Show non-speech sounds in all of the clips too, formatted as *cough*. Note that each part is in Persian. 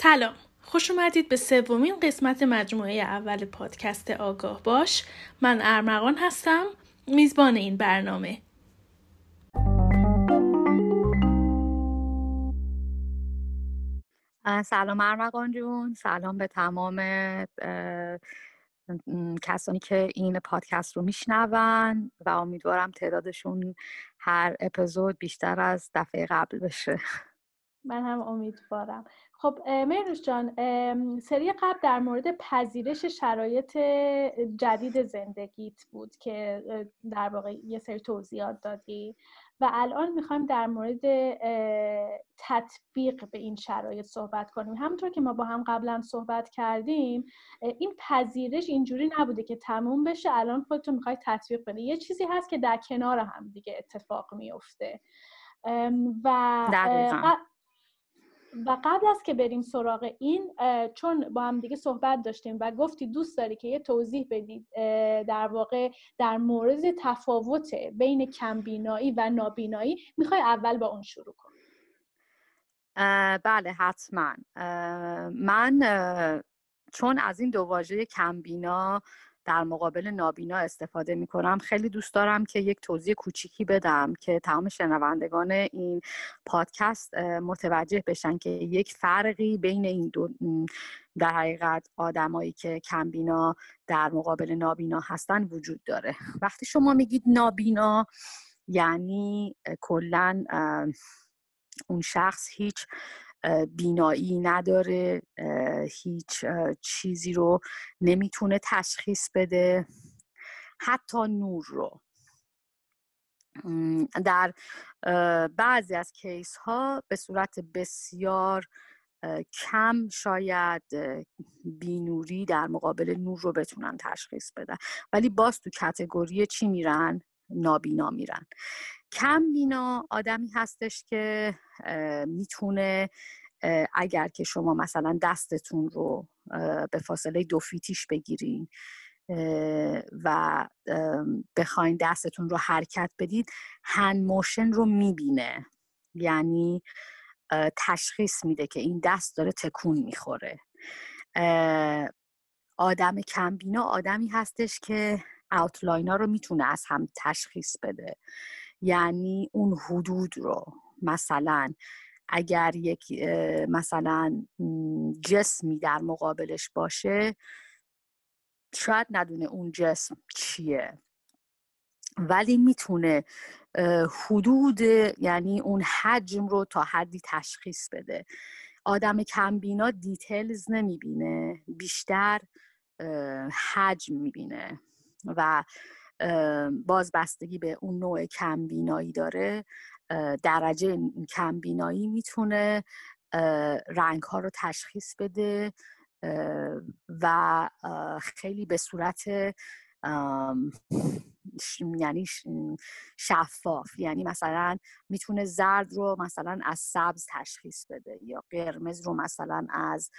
سلام. خوش اومدید به سومین قسمت مجموعه اول پادکست آگاه باش. من ارمغان هستم. میزبان این برنامه. سلام ارمغان جون. سلام به تمام کسانی که این پادکست رو میشنون و امیدوارم تعدادشون هر اپیزود بیشتر از دفعه قبل بشه. من هم امیدوارم. خب مهروش جان سری قبل در مورد پذیرش شرایط جدید زندگیت بود که در واقع یه سری توضیحات دادی و الان می‌خوایم در مورد تطبیق به این شرایط صحبت کنیم. همونطور که ما با هم قبلا صحبت کردیم این پذیرش اینجوری نبوده که تموم بشه الان خودتون می‌خوای تطبیق بدی. یه چیزی هست که در کنار هم دیگه اتفاق میفته و و قبل از که بریم سراغ این چون با هم دیگه صحبت داشتیم و گفتی دوست داری که یه توضیح بدید در واقع در مورد تفاوت بین کمبینایی و نابینایی می‌خوای اول با اون شروع کن. بله حتما. من چون از این دو واژه کمبینا در مقابل نابینا استفاده می کنم خیلی دوست دارم که یک توضیح کوچیکی بدم که تمام شنوندگان این پادکست متوجه بشن که یک فرقی بین این دو در حقیقت آدمایی که کمبینا در مقابل نابینا هستن وجود داره. وقتی شما میگید نابینا یعنی کلا اون شخص هیچ بینایی نداره هیچ چیزی رو نمی‌تونه تشخیص بده. حتی نور رو. در بعضی از کیس ها به صورت بسیار کم شاید بینوری در مقابل نور رو بتونن تشخیص بدن. ولی باز تو کتگوری چی میرن؟ نابینا میرن. کم بینا آدمی هستش که می‌تونه اگر که شما مثلا دستتون رو به فاصله دو فیتیش بگیرین و بخواین دستتون رو حرکت بدید هند موشن رو می‌بینه. یعنی تشخیص میده که این دست داره تکون می‌خوره. آدم کمبینا آدمی هستش که اوتلاین ها رو می‌تونه از هم تشخیص بده. یعنی اون حدود رو. مثلا اگر یک مثلا جسمی در مقابلش باشه شاید ندونه اون جسم چیه. ولی می‌تونه حدود یعنی اون حجم رو تا حدی تشخیص بده. آدم کمبینا دیتیلز نمی‌بینه بیشتر حجم می‌بینه. و باز بستگی به اون نوع کمبینایی داره درجه کمبینایی می‌تونه رنگ ها رو تشخیص بده و خیلی به صورت یعنی شفاف یعنی مثلا می‌تونه زرد رو مثلا از سبز تشخیص بده یا قرمز رو مثلا از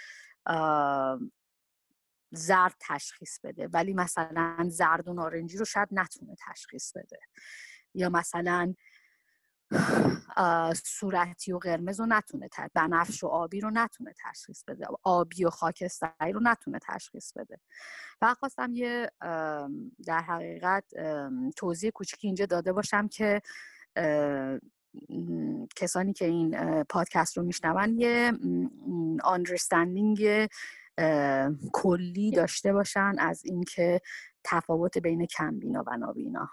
زرد تشخیص بده ولی مثلا زرد و نارنجی رو شاید نتونه تشخیص بده. یا مثلا صورتی و قرمز رو نتونه بنفش و آبی رو نتونه تشخیص بده آبی و خاکستری رو نتونه تشخیص بده. و خواستم یه در حقیقت توضیح کوچیکی اینجا داده باشم که کسانی که این پادکست رو میشنون یه آندرستندینگ کلی داشته باشن از اینکه تفاوت بین کمبینا و نابینا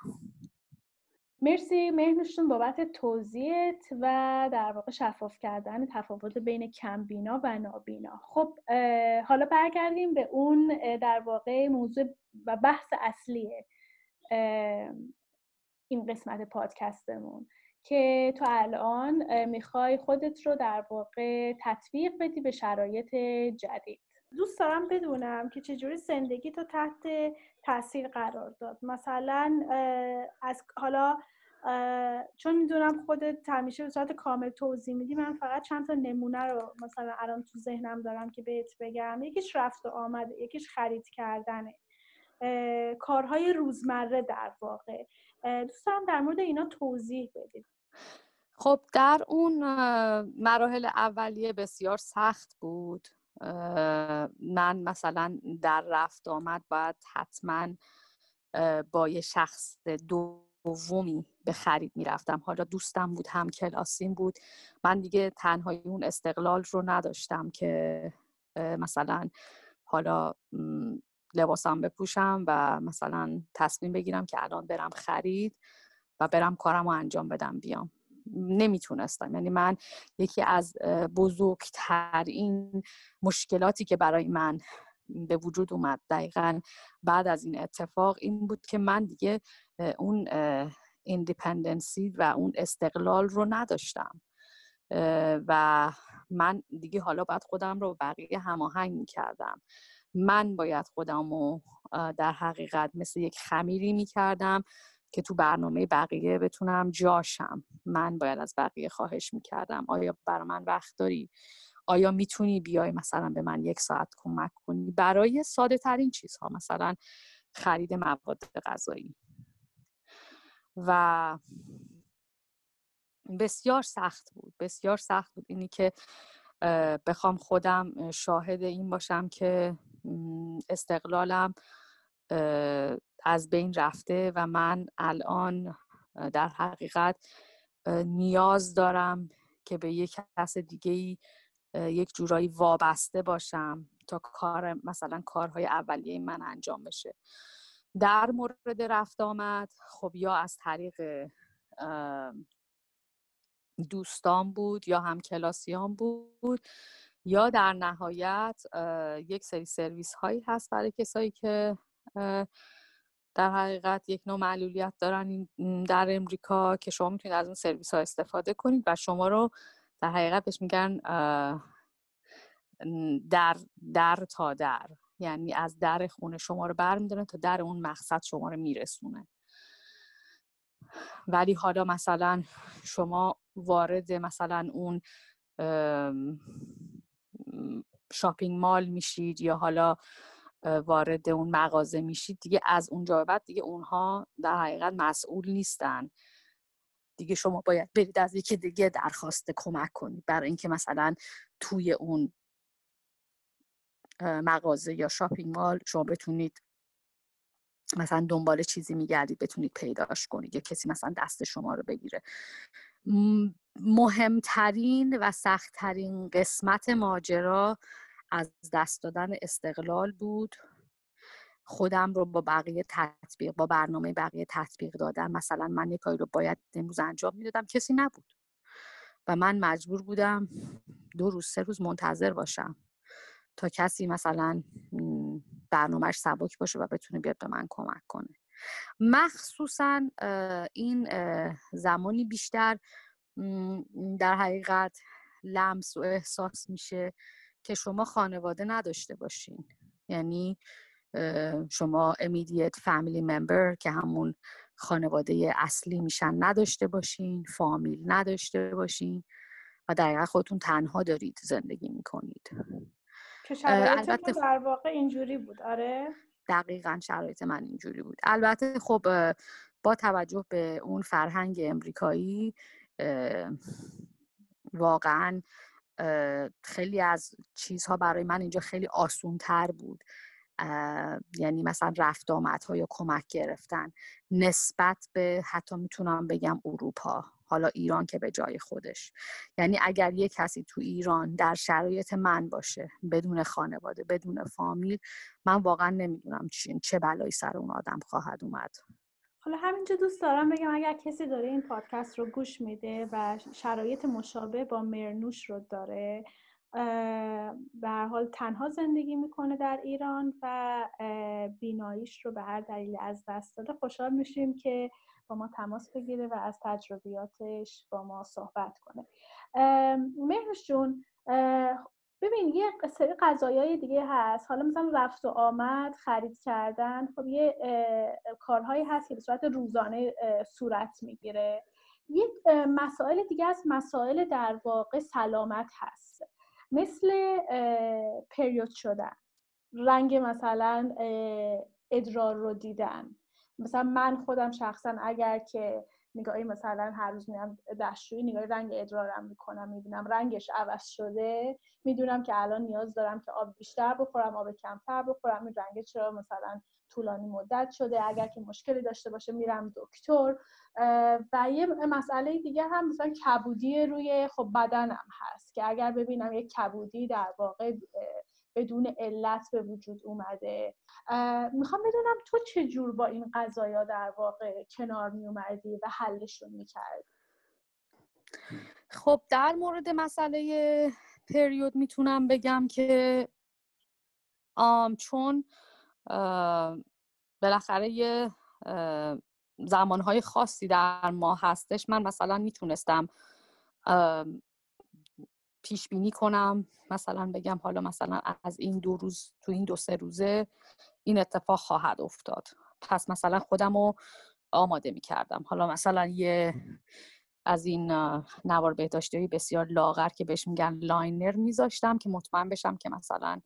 مرسی. مهنوشتون بابت توضیحت و در واقع شفاف کردن تفاوت بین کمبینا و نابینا خب حالا برگردیم به اون در واقع موضوع و بحث اصلی این قسمت پادکستمون که تو الان می‌خوای خودت رو در واقع تطبیق بدی به شرایط جدید. دوست دارم بدونم که چجوری زندگی تو تحت تاثیر قرار داد. مثلا از حالا چون می‌دونم خودت همیشه به صورت کامل توضیح میدی من فقط چند تا نمونه رو مثلا الان تو ذهنم دارم که بهت بگم. یکیش رفت و آمده یکیش خرید کردنه. کارهای روزمره در واقع. دوست در مورد اینا توضیح بدید خب در اون مراحل اولیه بسیار سخت بود. من مثلا در رفت آمد باید حتما با یه شخص دومی به خرید می‌رفتم. حالا دوستم بود هم کلاسیم بود. من دیگه تنهایی اون استقلال رو نداشتم که مثلا حالا لباسم بپوشم و مثلا تصمیم بگیرم که الان برم خرید و برم کارم رو انجام بدم بیام. نمی‌تونستم. یعنی من یکی از بزرگترین مشکلاتی که برای من به وجود اومد دقیقا بعد از این اتفاق این بود که من دیگه اون ایندیپندنسی و اون استقلال رو نداشتم. و من دیگه حالا باید خودم رو بقیه هماهنگ می‌کردم. من باید خودم رو در حقیقت مثل یک خمیری می‌کردم. که تو برنامه بقیه بتونم جاشم. من باید از بقیه خواهش می‌کردم. آیا برای من وقت داری؟ آیا می‌تونی بیای مثلا به من یک ساعت کمک کنی؟ برای ساده ترین چیزها مثلا خرید مواد غذایی. و بسیار سخت بود. بسیار سخت بود. اینی که بخوام خودم شاهد این باشم که استقلالم از بین رفته و من الان در حقیقت نیاز دارم که به یک کس دیگه ای یک جورایی وابسته باشم تا کار مثلا کارهای اولیه من انجام بشه. در مورد رفت آمد خب یا از طریق دوستان بود یا هم کلاسیان بود یا در نهایت یک سری سرویس هایی هست برای کسایی که در حقیقت یک نوع معلولیت دارن در امریکا که شما می‌تونید از اون سرویس ها استفاده کنید و شما رو در حقیقت بهش میگن در در تا در. یعنی از در خونه شما رو برمیدارن تا در اون مقصد شما رو میرسونه. ولی حالا مثلا شما وارد مثلا اون شاپینگ مال میشید یا حالا وارد اون مغازه میشید دیگه از اونجا بعد دیگه اونها در حقیقت مسئول نیستن. دیگه شما باید برید از یکی دیگه درخواست کمک کنید برای اینکه مثلا توی اون مغازه یا شاپینگ مال شما بتونید مثلا دنبال چیزی میگردید بتونید پیداش کنید یا کسی مثلا دست شما رو بگیره. مهمترین و سختترین قسمت ماجرا از دست دادن استقلال بود. خودم رو با بقیه تطبیق با برنامه بقیه تطبیق دادم مثلا من یک کاری رو باید امروز انجام می‌دادم کسی نبود. و من مجبور بودم دو روز سه روز منتظر باشم تا کسی مثلا برنامهش سبک باشه و بتونه بیاد به من کمک کنه. مخصوصا این زمانی بیشتر در حقیقت لمس و احساس میشه. که شما خانواده نداشته باشین. یعنی شما immediate family member که همون خانواده اصلی میشن نداشته باشین فامیل نداشته باشین و دقیقا خودتون تنها دارید زندگی می‌کنید. که شرایط در واقع اینجوری بود. آره. دقیقا شرایط من اینجوری بود. البته خب با توجه به اون فرهنگ امریکایی واقعا خیلی از چیزها برای من اینجا خیلی آسون تر بود یعنی مثلا رفت آمدها یا کمک گرفتن. نسبت به حتی می‌تونم بگم اروپا. حالا ایران که به جای خودش. یعنی اگر یه کسی تو ایران در شرایط من باشه بدون خانواده بدون فامیل من واقعا نمی‌دونم چه بلایی سر اون آدم خواهد اومد. حالا همینجا دوست دارم بگم اگر کسی داره این پادکست رو گوش میده و شرایط مشابه با مرنوش رو داره به هر حال تنها زندگی می‌کنه در ایران و بیناییش رو به هر دلیل از دست داده خوشحال میشیم که با ما تماس بگیره و از تجربیاتش با ما صحبت کنه. مهرش جون ببین یه سری غذایای دیگه هست. حالا مثلا رفت و آمد خرید کردن خب یه کارهایی هست که به صورت روزانه صورت می‌گیره. یک مسائل دیگه از مسائل در واقع سلامت هست. مثل پریود شدن. رنگ مثلا ادرار رو دیدن. مثلا من خودم شخصا اگر که نگاهی مثلا هر روز میرم دستشویی نگاه رنگ ادرارم می‌کنم می‌بینم رنگش عوض شده. می‌دونم که الان نیاز دارم که آب بیشتر بخورم آب کمتر بخورم. این رنگ چرا مثلا طولانی مدت شده؟ اگر که مشکلی داشته باشه میرم دکتر. و یه مسئله دیگه هم مثلا کبودی روی خب بدنم هست که اگر ببینم یک کبودی در واقع بدون علت به وجود اومده. می‌خوام بدونم تو چه جور با این قضایا در واقع کنار می اومدی و حلشون می‌کردی؟ خب در مورد مسئله پریود می‌تونم بگم که آم چون بالاخره یه زمانهای خاصی در ماه هستش من مثلا می‌تونستم پیش بینی کنم مثلا بگم حالا مثلا از این دو روز تو این دو سه روزه این اتفاق خواهد افتاد. پس مثلا خودم رو آماده می کردم حالا مثلا یه از این نوار بهداشتی بسیار لاغر که بهش میگن liner میذاشتم که مطمئن بشم که مثلا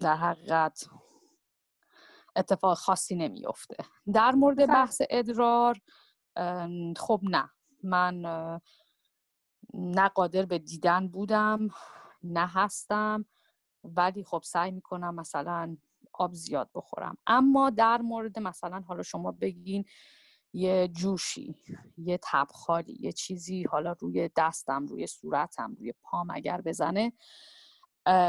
در حقیقت اتفاق خاصی نمیفته در مورد بحث ادرار خب نه. من نه قادر به دیدن بودم نه هستم ولی خب سعی می‌کنم مثلا آب زیاد بخورم. اما در مورد مثلا حالا شما بگین یه جوشی یه تبخالی یه چیزی حالا روی دستم روی صورتم روی پام اگر بزنه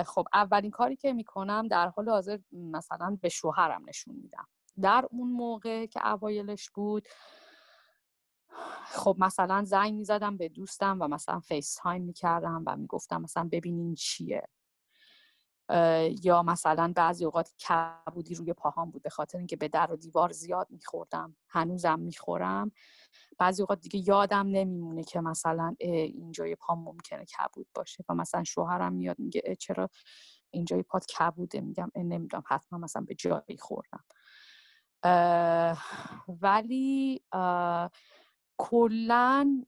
خب اولین کاری که می‌کنم در حال حاضر مثلا به شوهرم نشون میدم. در اون موقع که اوایلش بود خب مثلا زنگ می‌زدم به دوستم و مثلا FaceTime می‌کردم و می‌گفتم مثلا ببینین چیه. یا مثلا بعضی اوقات کبودی روی پاهام بود به خاطر اینکه به در و دیوار زیاد میخوردم هنوزم می‌خورم. بعضی اوقات دیگه یادم نمیمونه که مثلا اینجای پام ممکنه کبود باشه و مثلا شوهرم میاد میگه چرا اینجای پات کبوده؟ میگم نمی‌دونم حتما مثلا به جایی خوردم. ولی کلا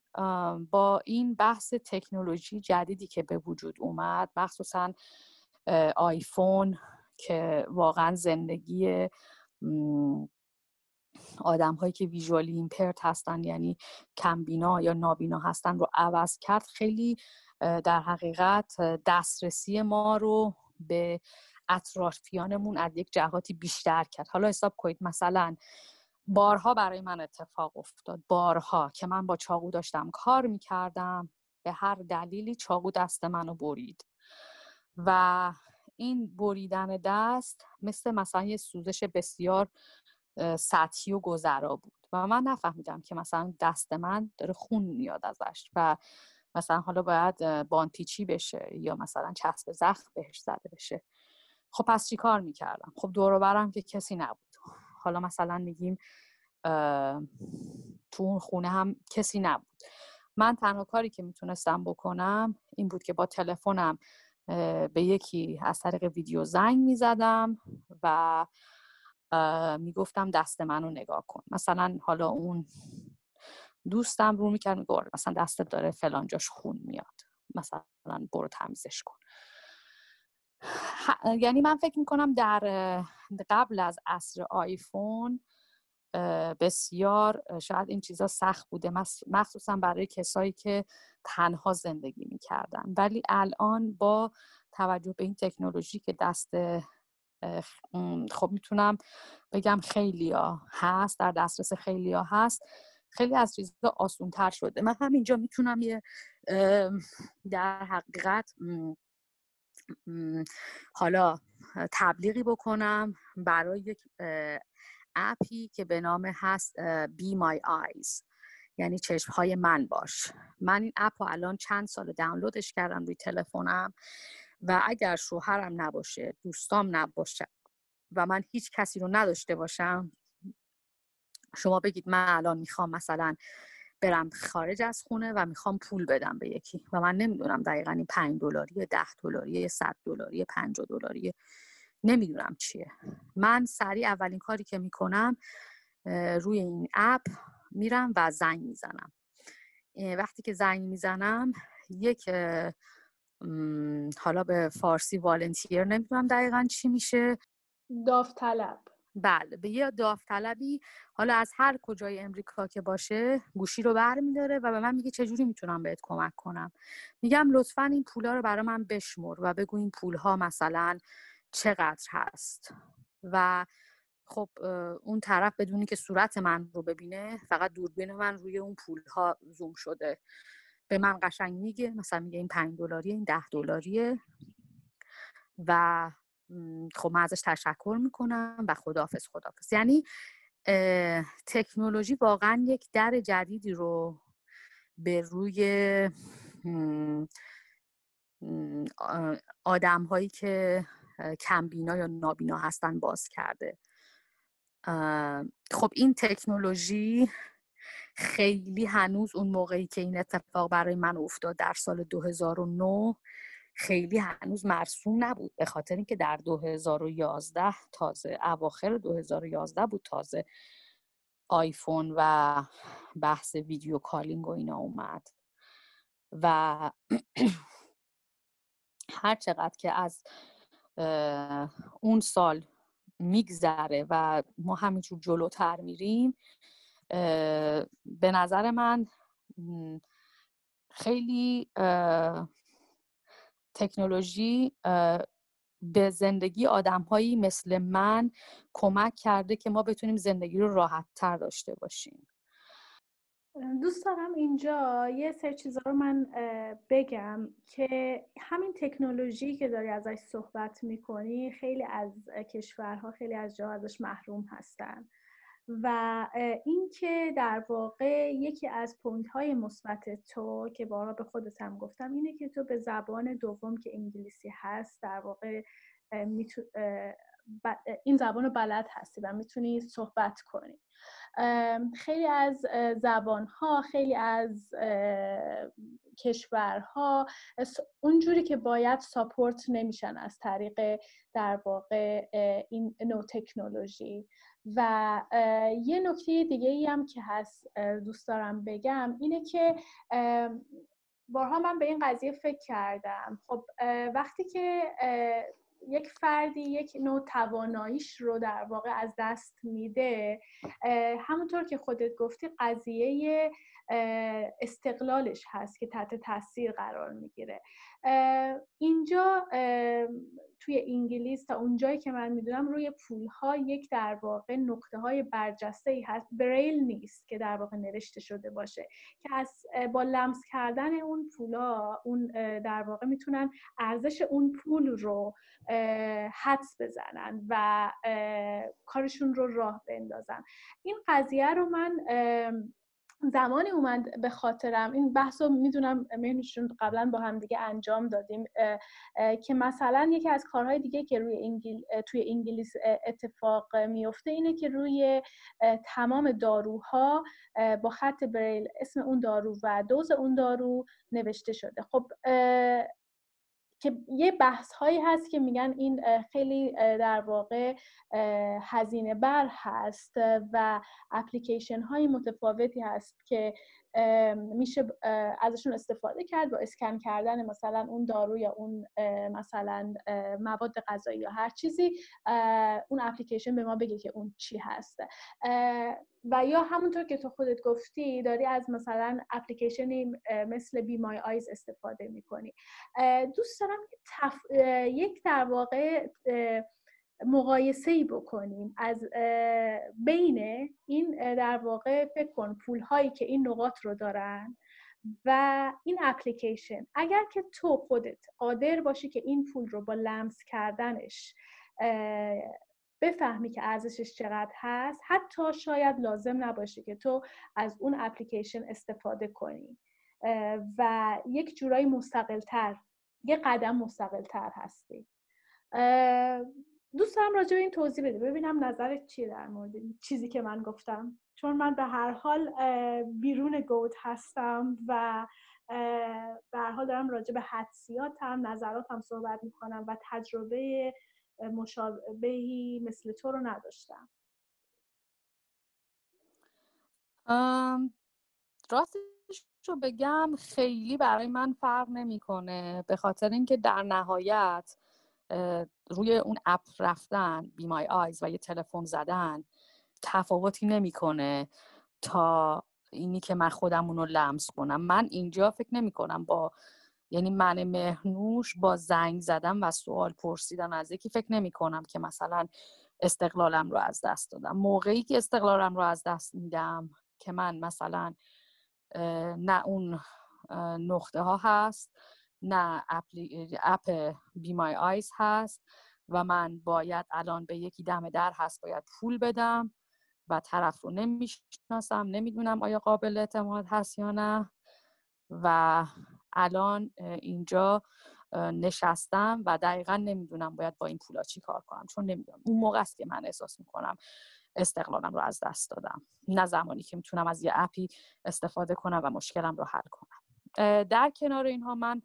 با این بحث تکنولوژی جدیدی که به وجود اومد مخصوصا آیفون که واقعا زندگی آدم هایی که ویژوالی ایمپرت هستن یعنی کمبینا یا نابینا هستن رو عوض کرد خیلی در حقیقت دسترسی ما رو به اطرافیانمون از یک جهاتی بیشتر کرد. حالا حساب کنید مثلا بارها برای من اتفاق افتاد. بارها که من با چاقو داشتم کار می‌کردم به هر دلیلی چاقو دست منو برید. و این بریدن دست مثل مثلا یه سوزش بسیار سطحی و گذرا بود. و من نفهمیدم که مثلا دست من داره خون میاد ازش و مثلا حالا باید بانتیچی بشه یا مثلا چسب زخم بهش زده بشه. خب پس چی کار می‌کردم؟ خب دور برم که کسی نبود. حالا مثلا میگیم تو اون خونه هم کسی نبود. من تنها کاری که می‌تونستم بکنم این بود که با تلفنم به یکی از طریق ویدیو زنگ می‌زدم و می‌گفتم دست منو نگاه کن. مثلا حالا اون دوستم رو می‌کرد میگه آره، مثلا دستت داره فلان جاش خون میاد. مثلا برو تمیزش کن. یعنی من فکر می‌کنم در قبل از عصر آیفون بسیار شاید این چیزا سخت بوده مخصوصا برای کسایی که تنها زندگی می‌کردن. ولی الان با توجه به این تکنولوژی که دست خب می‌تونم بگم خیلی هست در دسترس خیلی هست. خیلی از چیزا آسون تر شده. من همینجا می‌تونم یه در حقیقت حالا تبلیغی بکنم برای یک اپی که به نام هست Be My Eyes. یعنی چشم های من باش. من این اپ رو الان چند سال دانلودش کردم روی تلفنم و اگر شوهرم نباشه دوستام نباشه و من هیچ کسی رو نداشته باشم شما بگید من الان می‌خوام مثلا برم خارج از خونه و می‌خوام پول بدم به یکی. و من نمی‌دونم دقیقا این پنج دلاری ده دلاری صد دلاری پنجاه دلاری نمی‌دونم چیه. من سریع اولین کاری که می‌کنم روی این اپ میرم و زنگ می‌زنم. وقتی که زنگ می‌زنم یک حالا به فارسی والنتیر نمی‌دونم دقیقا چی میشه. داوطلب. بله به یه داوطلبی حالا از هر کجای امریکا که باشه گوشی رو بر میداره و به من میگه چجوری می‌تونم بهت کمک کنم؟ میگم لطفا این پولا رو برای من بشمر و بگو این پولها مثلا چقدر هست؟ و خب اون طرف بدونی که صورت من رو ببینه فقط دوربین من روی اون پول ها زوم شده. به من قشنگ میگه مثلا میگه این پنج دلاریه این ده دلاریه و خب من ازش تشکر می‌کنم و خداحافظ خداحافظ. یعنی تکنولوژی واقعا یک در جدیدی رو به روی آدم هایی که کمبینا یا نابینا هستن باز کرده. خب این تکنولوژی خیلی هنوز اون موقعی که این اتفاق برای من افتاد در سال 2009 خیلی هنوز مرسوم نبود. به خاطر اینکه در 2011 تازه اواخر 2011 بود تازه آیفون و بحث ویدیو کالینگ و اینا اومد. و *clears throat* هر چقدر که از اون سال میگذره و ما همینجور جلوتر میریم به نظر من خیلی تکنولوژی به زندگی آدمهایی مثل من کمک کرده که ما بتونیم زندگی رو راحت تر داشته باشیم. دوست دارم اینجا یه سر چیزا رو من بگم که همین تکنولوژی که داری ازش صحبت می‌کنی خیلی از کشورها خیلی از جا ازش محروم هستن. و اینکه در واقع یکی از point های مثبت تو که بارها به خودت هم گفتم اینه که تو به زبان دوم که انگلیسی هست در واقع این زبان رو بلد هستی و می‌تونی صحبت کنی. خیلی از زبانها خیلی از کشورها اونجوری که باید support نمیشن از طریق در واقع این نو تکنولوژی. و یه نکته دیگه ای هم که هست دوست دارم بگم اینه که بارها من به این قضیه فکر کردم. خب وقتی که یک فردی یک نوع تواناییش رو در واقع از دست میده همونطور که خودت گفتی قضیه استقلالش هست که تحت تاثیر قرار می‌گیره. اینجا توی انگلیس تا اونجایی که من می‌دونم روی پول ها یک در واقع نقطه های برجسته ای هست. بریل نیست که در واقع نوشته شده باشه. که از با لمس کردن اون پولا اون در واقع می‌تونن ارزش اون پول رو حدس بزنن و کارشون رو راه بندازن. این قضیه رو من زمانی اومد به خاطرم. این بحث رو می‌دونم مهنوشون قبلا با هم دیگه انجام دادیم. که مثلا یکی از کارهای دیگه که روی انگل... توی انگلیس اتفاق میفته اینه که روی تمام داروها با خط بریل اسم اون دارو و دوز اون دارو نوشته شده. خب که یه بحث هایی هست که میگن این خیلی در واقع هزینه بر هست و اپلیکیشن های متفاوتی هست که میشه ازشون استفاده کرد با اسکن کردن مثلا اون دارو یا اون مثلا مواد غذایی یا هر چیزی اون اپلیکیشن به ما بگه که اون چی هست. و یا همونطور که تو خودت گفتی داری از مثلا اپلیکیشنی مثل بی مای آیز استفاده می‌کنی. دوست دارم یک در واقع مقایسه ای بکنیم از بین این در واقع فکر کن پول هایی که این نقاط رو دارن و این اپلیکیشن. اگر که تو خودت قادر باشی که این پول رو با لمس کردنش بفهمی که ارزشش چقدر هست حتی شاید لازم نباشه که تو از اون اپلیکیشن استفاده کنی. و یک جورایی مستقلتر یه قدم مستقلتر هستی. دوست دارم راجع به این توضیح بده. ببینم نظرت چیه در مورد چیزی که من گفتم. چون من به هر حال بیرون گود هستم و به هر حال دارم راجع به حدسیاتم نظراتم صحبت می‌کنم و تجربه مشابهی مثل تو رو نداشتم. راستش رو بگم خیلی برای من فرق نمی‌کنه به خاطر اینکه در نهایت روی اون اپ رفتن بی مای آیز و یه تلفن زدن تفاوتی نمی‌کنه تا اینی که من خودمون رو لمس کنم. من اینجا فکر نمی کنم با یعنی من مهنوش با زنگ زدم و سوال پرسیدن از یکی فکر نمی کنم که مثلا استقلالم رو از دست دادم. موقعی که استقلالم رو از دست میدم که من مثلا نه اون نقطه ها هست نه اپ بی مای آیز هست و من باید الان به یکی دم در هست باید پول بدم و طرف رو نمی‌شناسم نمی‌دونم آیا قابل اعتماد هست یا نه. و الان اینجا نشستم و دقیقا نمی‌دونم باید با این پولا چی کار کنم چون نمی‌دونم. اون موقع است که من احساس می‌کنم استقلالم رو از دست دادم. نه زمانی که می‌تونم از یه اپی استفاده کنم و مشکلم رو حل کنم. در کنار اینها من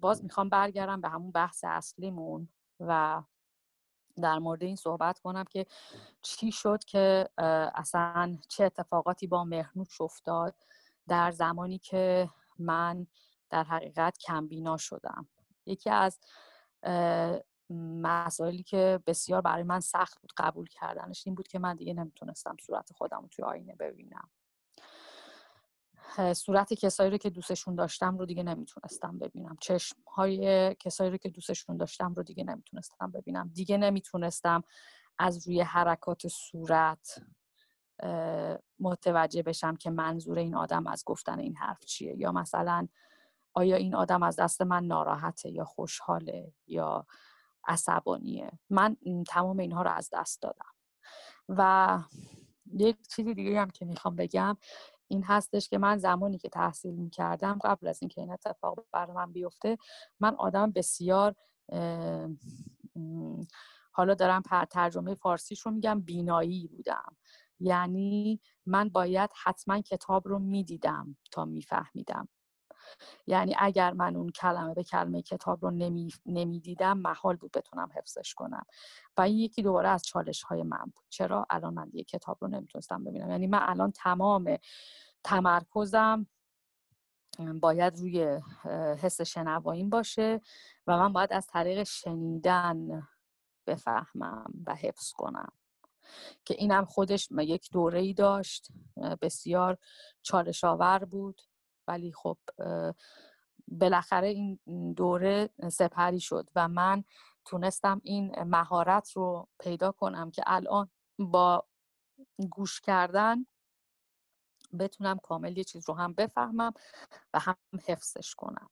باز می‌خوام برگردم به همون بحث اصلیمون و در مورد این صحبت کنم که چی شد که اصلا چه اتفاقاتی با مهنوش افتاد در زمانی که من در حقیقت کمبینا شدم. یکی از مسائلی که بسیار برای من سخت بود قبول کردنش این بود که من دیگه نمی‌تونستم صورت خودم رو توی آینه ببینم. صورت کسایی رو که دوستشون داشتم رو دیگه نمی‌تونستم ببینم. چشم های کسایی رو که دوستشون داشتم رو دیگه نمی‌تونستم ببینم. دیگه نمی‌تونستم از روی حرکات صورت متوجه بشم که منظور این آدم از گفتن این حرف چیه. یا مثلا آیا این آدم از دست من ناراحته یا خوشحاله یا عصبانیه. من تمام اینها رو از دست دادم. و یک چیزی دیگه هم که می‌خوام بگم این هستش که من زمانی که تحصیل می‌کردم قبل از اینکه این اتفاق برای من بیفته من آدم بسیار حالا دارم ترجمه فارسیش رو میگم بینایی بودم. یعنی من باید حتما کتاب رو می‌دیدم تا میفهمیدم. یعنی اگر من اون کلمه به کلمه کتاب رو نمی, نمی‌دیدم محال بود بتونم حفظش کنم. و این یکی دوباره از چالش های من بود. چرا؟ الان من دیگه کتاب رو نمی‌تونستم ببینم. یعنی من الان تمام تمرکزم باید روی حس شنواییم باشه و من باید از طریق شنیدن بفهمم و حفظ کنم. که اینم خودش یک دوره ای داشت بسیار چالش آور بود. ولی خب بالاخره این دوره سپری شد و من تونستم این مهارت رو پیدا کنم که الان با گوش کردن بتونم کامل یه چیز رو هم بفهمم و هم حفظش کنم.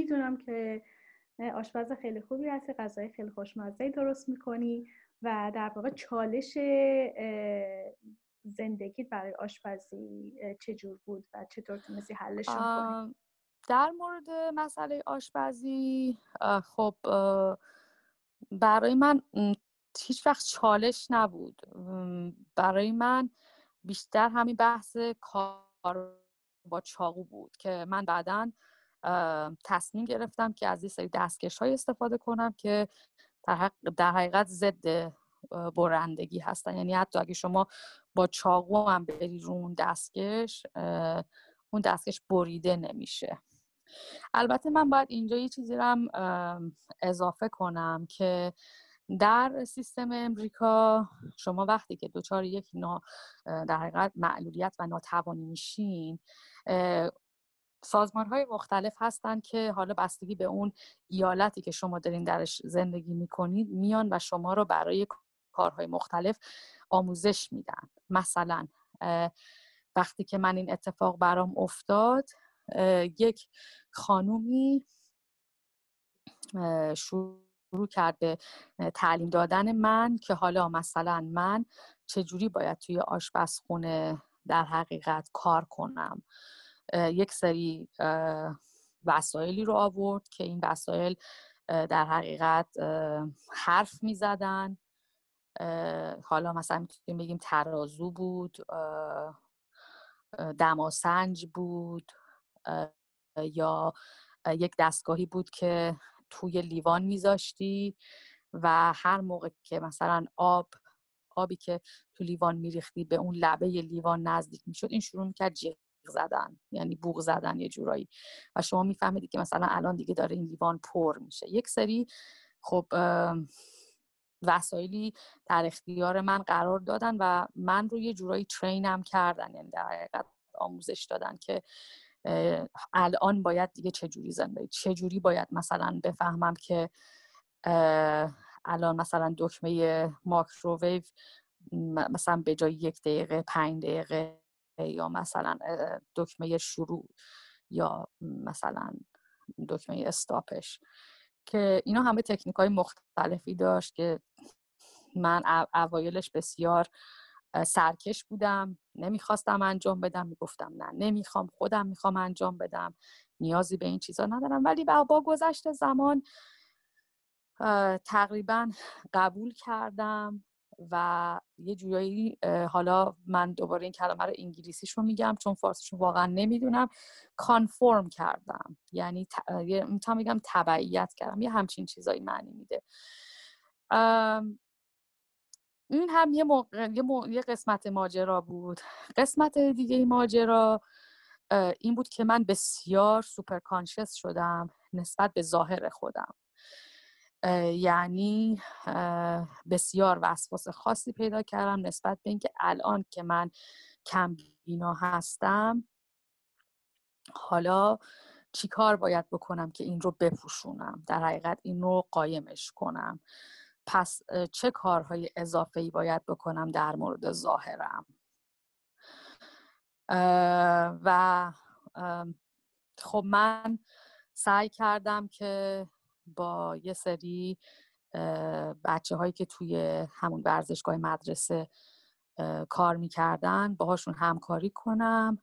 می‌دونم که آشپز خیلی خوبی هستی غذای خیلی خوشمزه درست می‌کنی و در واقع چالش زندگیت برای آشپزی چجور بود و چطور تونستی حلشون کنی؟ در مورد مسئله آشپزی خب برای من هیچ وقت چالش نبود. برای من بیشتر همین بحث کار با چاقو بود که من بعدا تصمیم گرفتم که از یه سری دستکش های استفاده کنم که در حقیقت ضد برندگی هستن. یعنی حتی اگه شما با چاقو هم بری رو اون دستکش اون دستکش بریده نمیشه. البته من باید اینجا یه چیزی رو هم اضافه کنم که در سیستم امریکا شما وقتی که دچار یک نا در حقیقت معلولیت و ناتوانی میشین سازمان های مختلف هستن که حالا بستگی به اون ایالتی که شما دارین درش زندگی می‌کنید میان و شما رو برای کارهای مختلف آموزش میدن. مثلا وقتی که من این اتفاق برام افتاد یک خانومی شروع کرد به تعلیم دادن من که حالا مثلا من چجوری باید توی آشپزخونه در حقیقت کار کنم. یک سری وسایلی رو آورد که این وسایل در حقیقت حرف می زدن حالا مثلا می‌تونیم بگیم ترازو بود دماسنج بود یا یک دستگاهی بود که توی لیوان میذاشتی و هر موقع که مثلا آب آبی که تو لیوان میریختی به اون لبه لیوان نزدیک می‌شد این شروع می‌کرد جیغ زدن یعنی بوغ زدن یه جورایی. و شما میفهمیدید که مثلا الان دیگه داره این لیوان پر میشه. یک سری خب وسایلی در اختیار من قرار دادن و من رو یه جورایی ترینم کردن یعنی در حقیقت آموزش دادن که الان باید دیگه چجوری زندگی چجوری باید مثلا بفهمم که الان مثلا دکمه ماکروویو مثلا به جای یک دقیقه پنج دقیقه یا مثلا دکمه شروع یا مثلا دکمه استاپش. که اینا همه تکنیک های مختلفی داشت که من اوایلش بسیار سرکش بودم. نمی‌خواستم انجام بدم می‌گفتم نه نمی‌خوام خودم می‌خوام انجام بدم. نیازی به این چیزا ندارم. ولی با گذشت زمان تقریبا قبول کردم. و یه جورایی حالا من دوباره این کلمه رو انگلیسیش رو میگم چون فارسیش واقعا نمی‌دونم. کانفورم کردم. یعنی می‌تونم میگم تبعیت کردم. یه همچین چیزایی معنی میده. این هم یه, یه, یه قسمت ماجرا بود. قسمت دیگه ماجرا این بود که من بسیار سوپر کانشس شدم نسبت به ظاهر خودم. یعنی بسیار وسواس خاصی پیدا کردم نسبت به اینکه الان که من کم بینا هستم حالا چی کار باید بکنم که این رو بپوشونم؟ در حقیقت این رو قایمش کنم. پس چه کارهای اضافه ای باید بکنم در مورد ظاهرم؟ و خب من سعی کردم که با یه سری بچه هایی که توی همون ورزشگاه مدرسه کار می‌کردن باهاشون همکاری کنم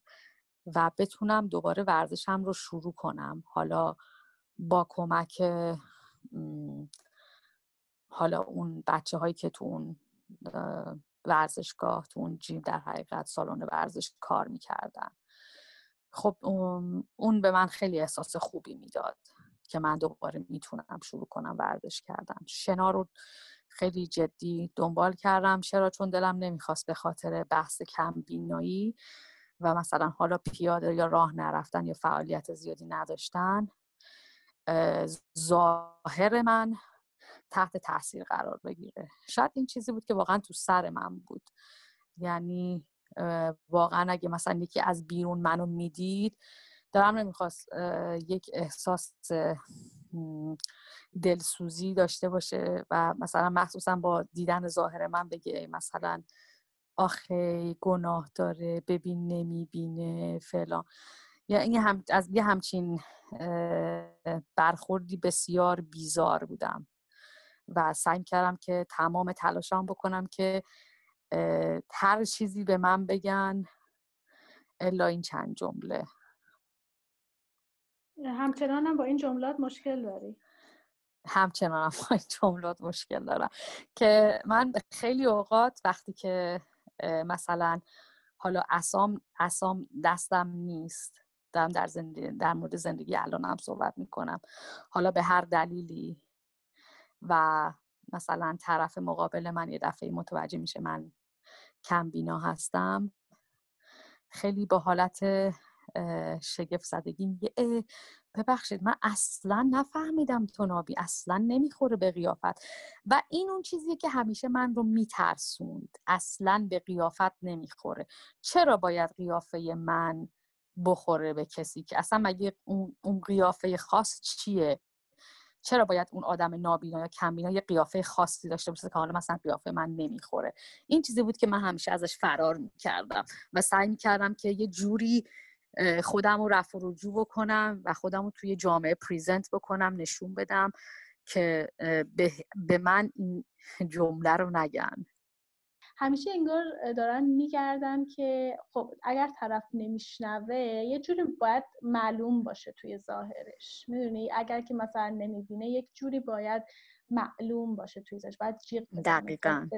و بتونم دوباره ورزشم رو شروع کنم. حالا با کمک حالا اون بچه هایی که تو اون ورزشگاه تو اون جیم در حقیقت سالن ورزش کار می‌کردن. خب اون به من خیلی احساس خوبی می‌داد. که من دوباره می‌تونم شروع کنم ورزش کردم شنا رو خیلی جدی دنبال کردم. چرا؟ چون دلم نمی‌خواست به خاطر بحث کم بینایی و مثلا حالا پیاده یا راه نرفتن یا فعالیت زیادی نداشتن ظاهر من تحت تاثیر قرار بگیره. شاید این چیزی بود که واقعا تو سر من بود. یعنی واقعا اگه مثلا یکی از بیرون منو می‌دید دارم نمی‌خواست یک احساس دلسوزی داشته باشه و مثلا مخصوصا با دیدن ظاهر من بگه مثلا آخه گناه داره ببین نمی‌بینه فلان. یا این هم از یه همچین برخوردی بسیار بیزار بودم و سعی کردم که تمام تلاشم بکنم که هر چیزی به من بگن الا این چند جمله. همچنان هم با این جملات مشکل داری. همچنان هم با این جملات مشکل دارم. که من خیلی اوقات وقتی که مثلا حالا اسام اسام دستم نیست دارم در, زندگی در مورد زندگی الانم صحبت می‌کنم. حالا به هر دلیلی و مثلا طرف مقابل من یه دفعه متوجه میشه من کم بینا هستم خیلی با حالت شگفت زدگی میگه ببخشید من اصلا نفهمیدم تو نابی اصلا نمی‌خوره به قیافت. و این اون چیزیه که همیشه من رو میترسوند. اصلا به قیافت نمی‌خوره. چرا باید قیافه من بخوره به کسی که اصلا مگه اون, اون قیافه خاص چیه؟ چرا باید اون آدم نابینا یا کمبینا یه قیافه خاصی داشته باشه که حالا مثلا قیافه من نمی‌خوره؟ این چیزی بود که من همیشه ازش فرار می‌کردم و سعی می‌کردم که یه جوری خودم رو رفع و رجوع بکنم و خودم رو توی جامعه پریزنت بکنم نشون بدم که به من این جمله رو نگن. همیشه انگار دارن میگردن که خب اگر طرف نمیشنوه یه جوری باید معلوم باشه توی ظاهرش. می‌دونی؟ اگر که مثلا نمی‌بینه یک جوری باید معلوم باشه توی ظاهرش. باید جیغ دقیقا.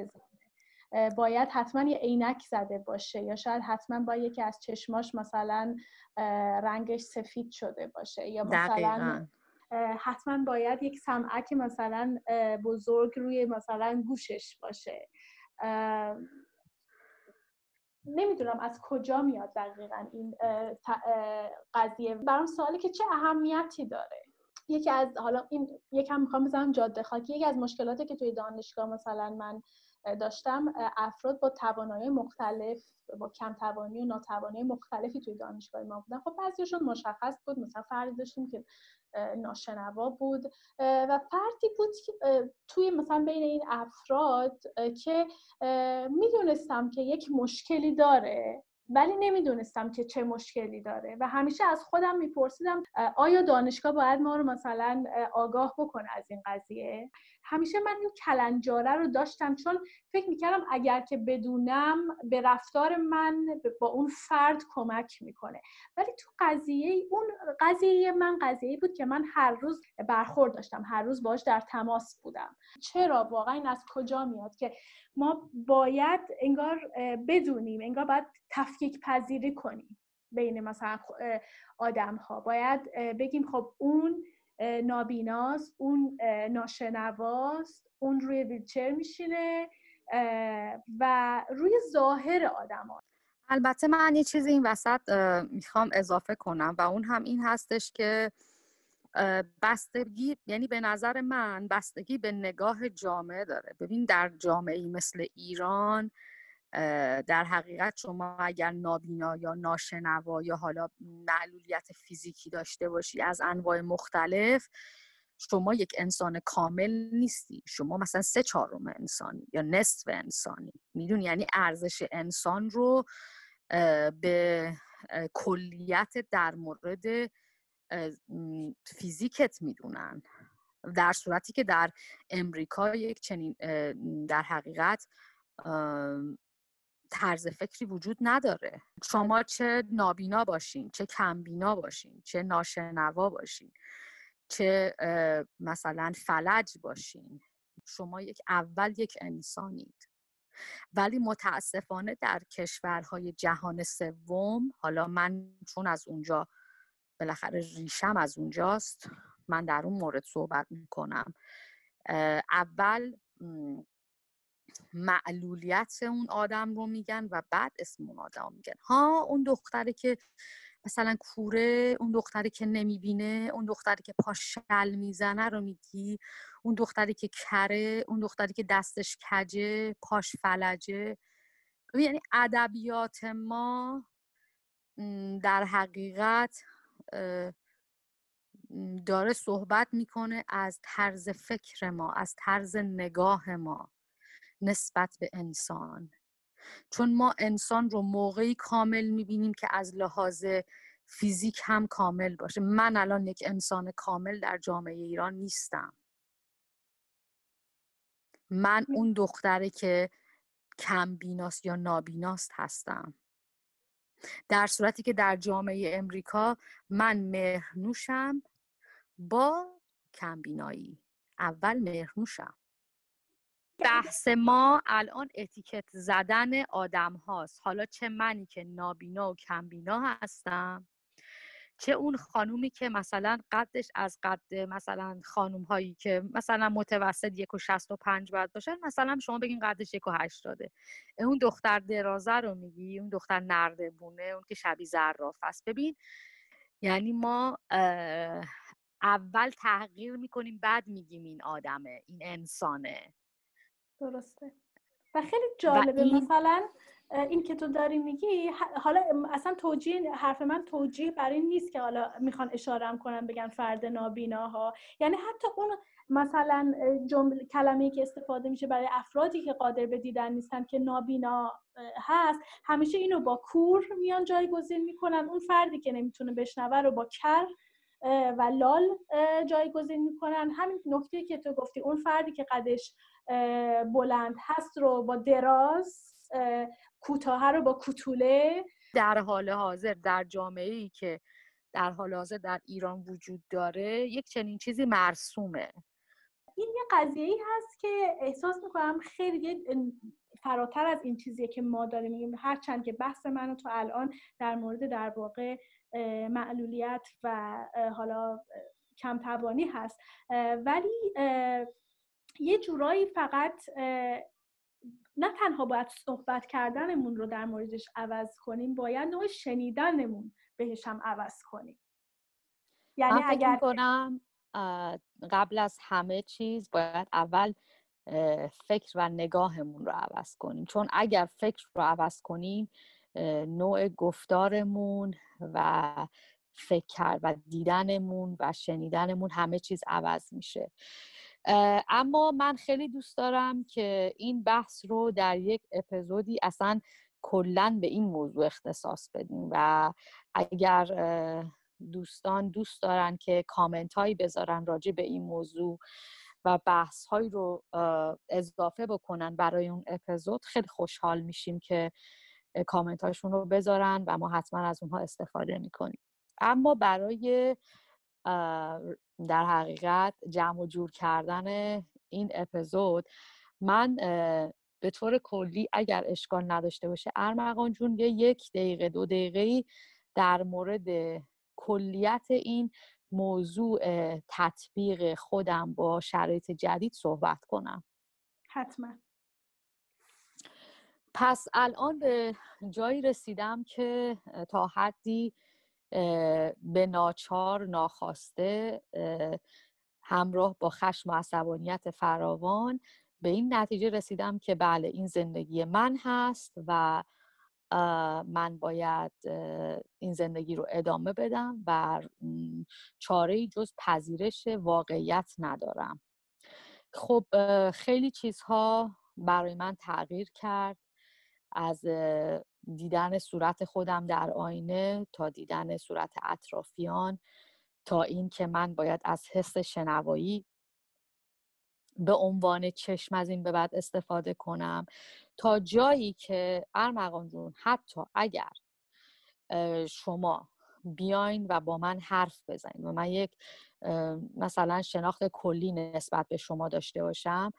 باید حتما یه عینک زده باشه یا شاید حتما با یکی از چشماش مثلا رنگش سفید شده باشه یا مثلا حتما باید یک سمعک مثلا بزرگ روی مثلا گوشش باشه. نمی‌دونم از کجا میاد دقیقا این قضیه. برام سوالی که چه اهمیتی داره؟ یکی از حالا این یکم می‌خوام بزنم جاده خاکی. یکی از مشکلاتی که توی دانشگاه مثلا من داشتم افراد با توانایی مختلف با کم توانی و ناتوانی مختلفی توی دانشگاه ما بودن. خب بعضیشون مشخص بود مثلا فردی داشتیم که ناشنوا بود و فردی بود که توی مثلا بین این افراد که می‌دونستم که یک مشکلی داره. ولی نمی‌دونستم که چه مشکلی داره. و همیشه از خودم میپرسیدم آیا دانشگاه باید ما رو مثلا آگاه بکنه از این قضیه؟ همیشه من این کلنجاره رو داشتم چون فکر می‌کردم اگر که بدونم به رفتار من با اون فرد کمک می‌کنه. ولی تو قضیه اون قضیه من قضیه بود که من هر روز برخورد داشتم هر روز باش در تماس بودم. چرا؟ واقعا این از کجا میاد که ما باید انگار بدونیم انگار باید تفکیک پذیری کنیم بین مثلا آدم ها باید بگیم خب اون نابیناست اون ناشنواست اون روی ویلچر میشینه و روی ظاهر آدم ها. البته من یه چیزی این وسط می‌خوام اضافه کنم و اون هم این هستش که بستگی یعنی به نظر من بستگی به نگاه جامعه داره ببین در جامعه مثل ایران در حقیقت شما اگر نابینا یا ناشنوا یا حالا معلولیت فیزیکی داشته باشی از انواع مختلف شما یک انسان کامل نیستی. شما مثلا سه چهارم انسانی یا نصف انسانی. میدون یعنی ارزش انسان رو به کلیت در مورد فیزیکت می‌دونن. در صورتی که در امریکا یک چنین در حقیقت طرز فکری وجود نداره. شما چه نابینا باشین چه کمبینا باشین چه ناشنوا باشین چه مثلا فلج باشین. شما یک اول یک انسانید. ولی متاسفانه در کشورهای جهان سوم حالا من چون از اونجا بالاخره ریشم از اونجاست من در اون مورد صحبت می‌کنم اول معلولیت اون آدم رو میگن و بعد اسم اون آدم میگن. ها اون دختری که مثلا کوره اون دختری که نمی‌بینه اون دختری که پاشل می‌زنه رو میگی. اون دختری که کره اون دختری که دستش کجه پاش فلجه. یعنی ادبیات ما در حقیقت داره صحبت می‌کنه از طرز فکر ما از طرز نگاه ما. نسبت به انسان. چون ما انسان رو موقعی کامل می‌بینیم که از لحاظ فیزیک هم کامل باشه. من الان یک انسان کامل در جامعه ایران نیستم. من اون دختره که کم بیناست یا نابیناست هستم. در صورتی که در جامعه امریکا من مهرنوشم با کمبینایی. اول مهرنوشم. بحث ما الان اتیکت زدن آدم هاست حالا چه منی که نابینا و کمبینا هستم؟ چه اون خانومی که مثلا قدش از قد مثلا خانوم هایی که مثلا متوسط یک و شست و پنج باید باشن مثلا شما بگین قدش یک و هشتاده اون دختر درازه رو میگی؟ اون دختر نرده بونه اون که شبیه زراف است؟ ببین یعنی ما اول تحقیر می‌کنیم بعد میگیم این آدمه این انسانه. درسته. و خیلی جالبه مثلا این که تو داری میگی حالا اصلا توجیه حرف من توجیه برای این نیست که حالا می‌خوان اشارم کنن بگن فرد نابیناها. یعنی حتی اون مثلا جمله کلمه که استفاده میشه برای افرادی که قادر به دیدن نیستن که نابینا هست همیشه اینو با کور میان جایگزین می‌کنن. اون فردی که نمی‌تونه بشنوه رو با کر و لال جایگزین می‌کنن. همین نکته که تو گفتی اون فردی که قدش بلند هست رو با دراز کوتاه رو با کوتوله. در حال حاضر در جامعه ای که در حال حاضر در ایران وجود داره یک چنین چیزی مرسومه. این یه قضیه ای هست که احساس می‌کنم خیلی فراتر از این چیزیه که ما داریم میگیم. هرچند که بحث منو تو الان در مورد در واقع معلولیت و حالا کم توانی هست. ولی یه جورایی فقط نه تنها باید صحبت کردنمون رو در موردش عوض کنیم باید نوع شنیدنمون بهش هم عوض کنیم. یعنی اگر کنم قبل از همه چیز باید اول فکر و نگاهمون رو عوض کنیم. چون اگر فکر رو عوض کنیم نوع گفتارمون و فکر و دیدنمون و شنیدنمون همه چیز عوض میشه. اما من خیلی دوست دارم که این بحث رو در یک اپیزودی اصلا کلا به این موضوع اختصاص بدیم و اگر دوستان دوست دارن که کامنت هایی بذارن راجع به این موضوع و بحث هایی رو اضافه بکنن برای اون اپیزود خیلی خوشحال میشیم که کامنت هاشون رو بذارن و ما حتما از اونها استفاده می‌کنیم. اما برای در حقیقت جمع و جور کردن این اپیزود من به طور کلی اگر اشکال نداشته باشه ارمغان جون یه یک دقیقه دو دقیقه در مورد کلیت این موضوع تطبیق خودم با شرایط جدید صحبت کنم. حتما. پس الان به جایی رسیدم که تا حدی به ناچار ناخواسته همراه با خشم و عصبانیت فراوان به این نتیجه رسیدم که بله این زندگی من هست و من باید این زندگی رو ادامه بدم و چاره جز پذیرش واقعیت ندارم. خب خیلی چیزها برای من تغییر کرد از دیدن صورت خودم در آینه تا دیدن صورت اطرافیان تا اینکه من باید از حس شنوایی به عنوان چشم از این به بعد استفاده کنم. تا جایی که ارمغان جون حتی اگر شما بیاین و با من حرف بزنید و من یک مثلا شناخت کلی نسبت به شما داشته باشم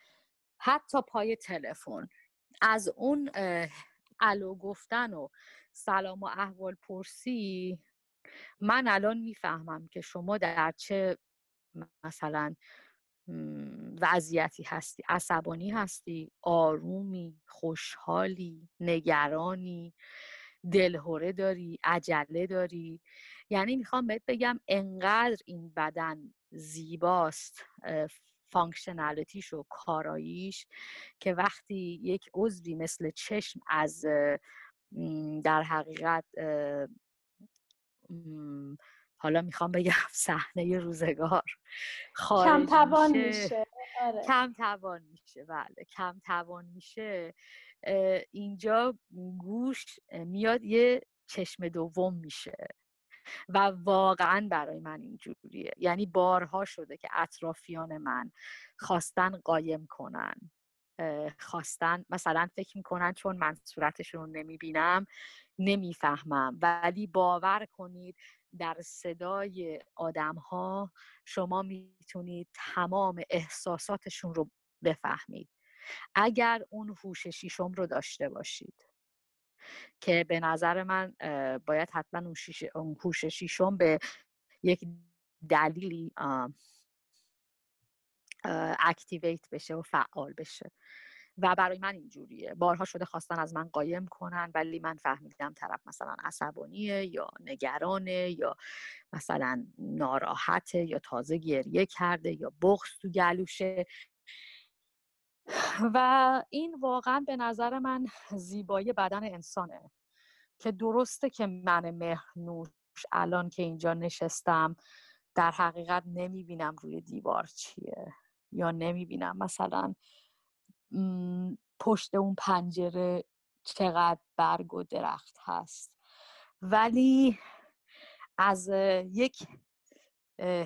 حتی پای تلفن از اون الو گفتن و سلام و احوال پرسی من الان می‌فهمم که شما در چه مثلا وضعیتی هستی. عصبانی هستی آرومی خوشحالی نگرانی دلهوره داری عجله داری. یعنی می‌خوام بهت بگم انقدر این بدن زیباست functionality ش و کاراییش که وقتی یک عضوی مثل چشم از در حقیقت حالا می‌خوام بگم *laughs* صحنه روزگار کم توان میشه آره. کم توان میشه. بله. کم توان میشه اینجا گوش میاد یه چشم دوم میشه. و واقعا برای من اینجوریه. یعنی بارها شده که اطرافیان من خواستن قایم کنن خواستن مثلا فکر می‌کنن چون من صورتشون رو نمی‌بینم نمی‌فهمم. ولی باور کنید در صدای آدم ها شما می‌تونید تمام احساساتشون رو بفهمید. اگر اون هوش شیشم رو داشته باشید. که به نظر من باید حتما اون هوش شیشم به یک دلیلی اکتیویت بشه و فعال بشه. و برای من اینجوریه. بارها شده خواستن از من قایم کنن ولی من فهمیدم طرف مثلا عصبانیه یا نگرانه یا مثلا ناراحته یا تازه گریه کرده یا بغض تو گلوشه. و این واقعا به نظر من زیبایی بدن انسانه که درسته که من مهنوش الان که اینجا نشستم در حقیقت نمی‌بینم روی دیوار چیه یا نمی‌بینم مثلا پشت اون پنجره چقدر برگ و درخت هست. ولی از یک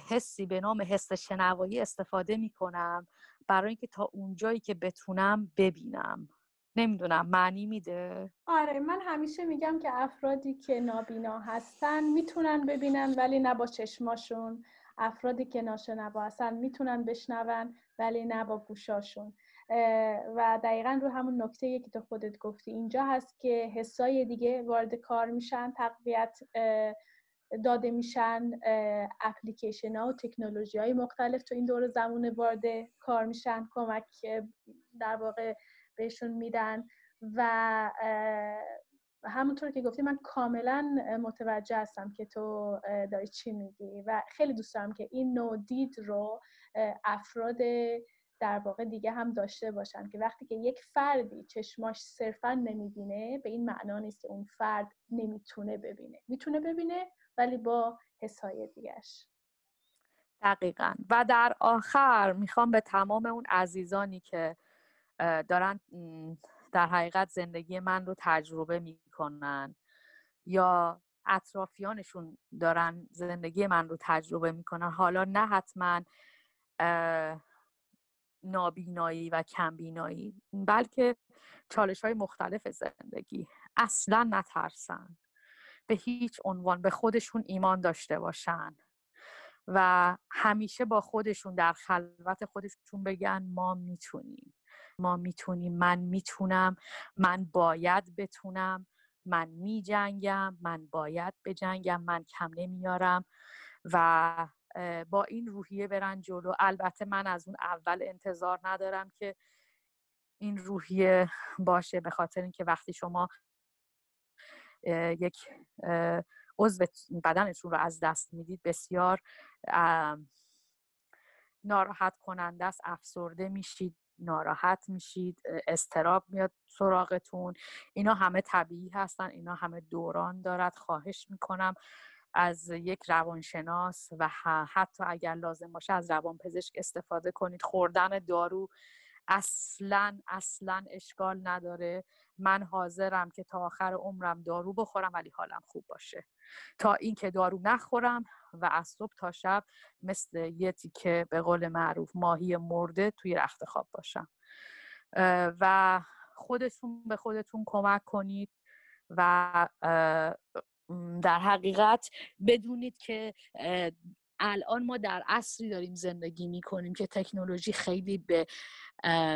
حسی به نام حس شنوایی استفاده می کنم برای اینکه تا اونجایی که بتونم ببینم. نمی‌دونم معنی میده؟ آره من همیشه میگم که افرادی که نابینا هستن می‌تونن ببینن ولی نه با چشماشون. افرادی که ناشنوا هستن می‌تونن بشنون ولی نه با گوشاشون. و دقیقا رو همون نکته که تو خودت گفتی. اینجا هست که حسای دیگه وارد کار میشن تقویت داده میشن اپلیکیشن ها و تکنولوژی های مختلف تو این دور زمان وارد کار میشن کمک در واقع بهشون میدن و همونطور که گفتی من کاملا متوجه هستم که تو داری چی میگی و خیلی دوست دارم که این نوع دید رو افراد در واقع دیگه هم داشته باشن که وقتی که یک فردی چشماش صرفا نمی‌بینه به این معنا نیست که اون فرد نمی‌تونه ببینه. می‌تونه ببینه ولی با حسای دیگهش. دقیقا. و در آخر می‌خوام به تمام اون عزیزانی که دارن در حقیقت زندگی من رو تجربه می‌کنن یا اطرافیانشون دارن زندگی من رو تجربه می‌کنن حالا نه حتما نابینایی و کمبینایی بلکه چالش های مختلف زندگی. اصلا نترسن. به هیچ عنوان به خودشون ایمان داشته باشن و همیشه با خودشون در خلوت خودشون بگن ما می‌تونیم. ما می‌تونیم. من می‌تونم. من باید بتونم. من میجنگم. من باید بجنگم. من کم نمیارم. و با این روحیه برن جلو. البته من از اون اول انتظار ندارم که این روحیه باشه به خاطر اینکه وقتی شما یک عضو بدنتون رو از دست می‌دید. بسیار ناراحت کننده است افسرده میشید ناراحت میشید استراب میاد سراغتون. اینا همه طبیعی هستن اینا همه دوران دارد. خواهش می‌کنم از یک روانشناس و حتی اگر لازم باشه از روانپزشک استفاده کنید. خوردن دارو اصلا اصلا اشکال نداره. من حاضرم که تا آخر عمرم دارو بخورم ولی حالم خوب باشه. تا اینکه دارو نخورم و از صبح تا شب مثل یه تیکه به قول معروف ماهی مرده توی رخت خواب باشم. و خودتون به خودتون کمک کنید و در حقیقت بدونید که الان ما در عصری داریم زندگی می کنیم که تکنولوژی خیلی به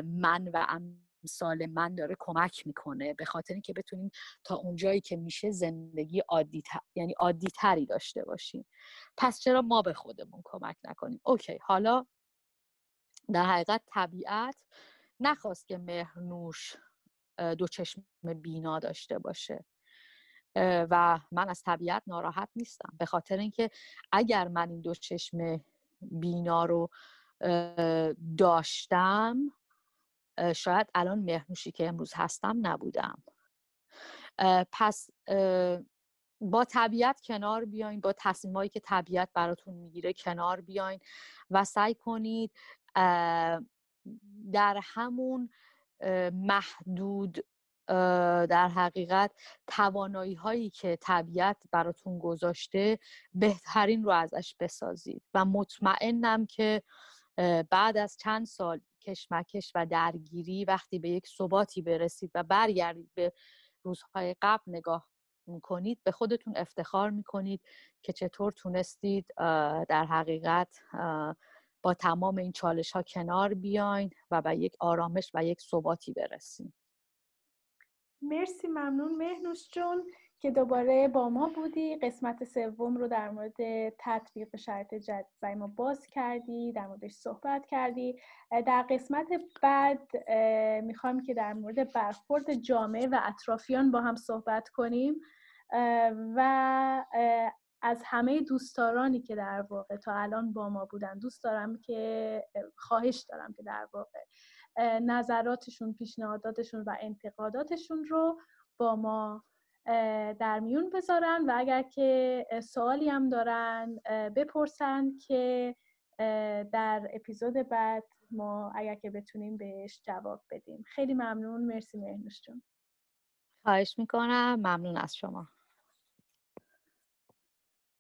من و امثال من داره کمک می‌کنه به خاطر اینکه بتونیم تا اونجایی که میشه زندگی عادی یعنی عادی تری داشته باشیم. پس چرا ما به خودمون کمک نکنیم؟ اوکی حالا در حقیقت طبیعت نخواست که مهرنوش دو چشم بینا داشته باشه. و من از طبیعت ناراحت نیستم. به خاطر اینکه اگر من این دو چشم بینا رو داشتم شاید الان مهنوشی که امروز هستم نبودم. پس با طبیعت کنار بیاین با تصمیمایی که طبیعت براتون می‌گیره کنار بیاین و سعی کنید در همون محدود در حقیقت توانایی هایی که طبیعت براتون گذاشته بهترین رو ازش بسازید. و مطمئنم که بعد از چند سال کشمکش و درگیری وقتی به یک ثباتی برسید و برگردید به روزهای قبل نگاه می‌کنید به خودتون افتخار می‌کنید که چطور تونستید در حقیقت با تمام این چالش ها کنار بیاین و به یک آرامش و یک ثباتی برسید مرسی ممنون. مهنوش جون که دوباره با ما بودی. قسمت سوم رو در مورد تطبیق شرط برای ما باز کردی در موردش صحبت کردی. در قسمت بعد می‌خوایم که در مورد برخورد جامعه و اطرافیان با هم صحبت کنیم. و از همه دوستدارانی که در واقع تا الان با ما بودن. دوست دارم که خواهش دارم که در واقع نظراتشون پیشنهاداتشون و انتقاداتشون رو با ما در میون بذارن و اگر که سوالی هم دارن بپرسن که در اپیزود بعد ما اگر که بتونیم بهش جواب بدیم. خیلی ممنون. مرسی مهنوش جون. خواهش می‌کنم. ممنون از شما.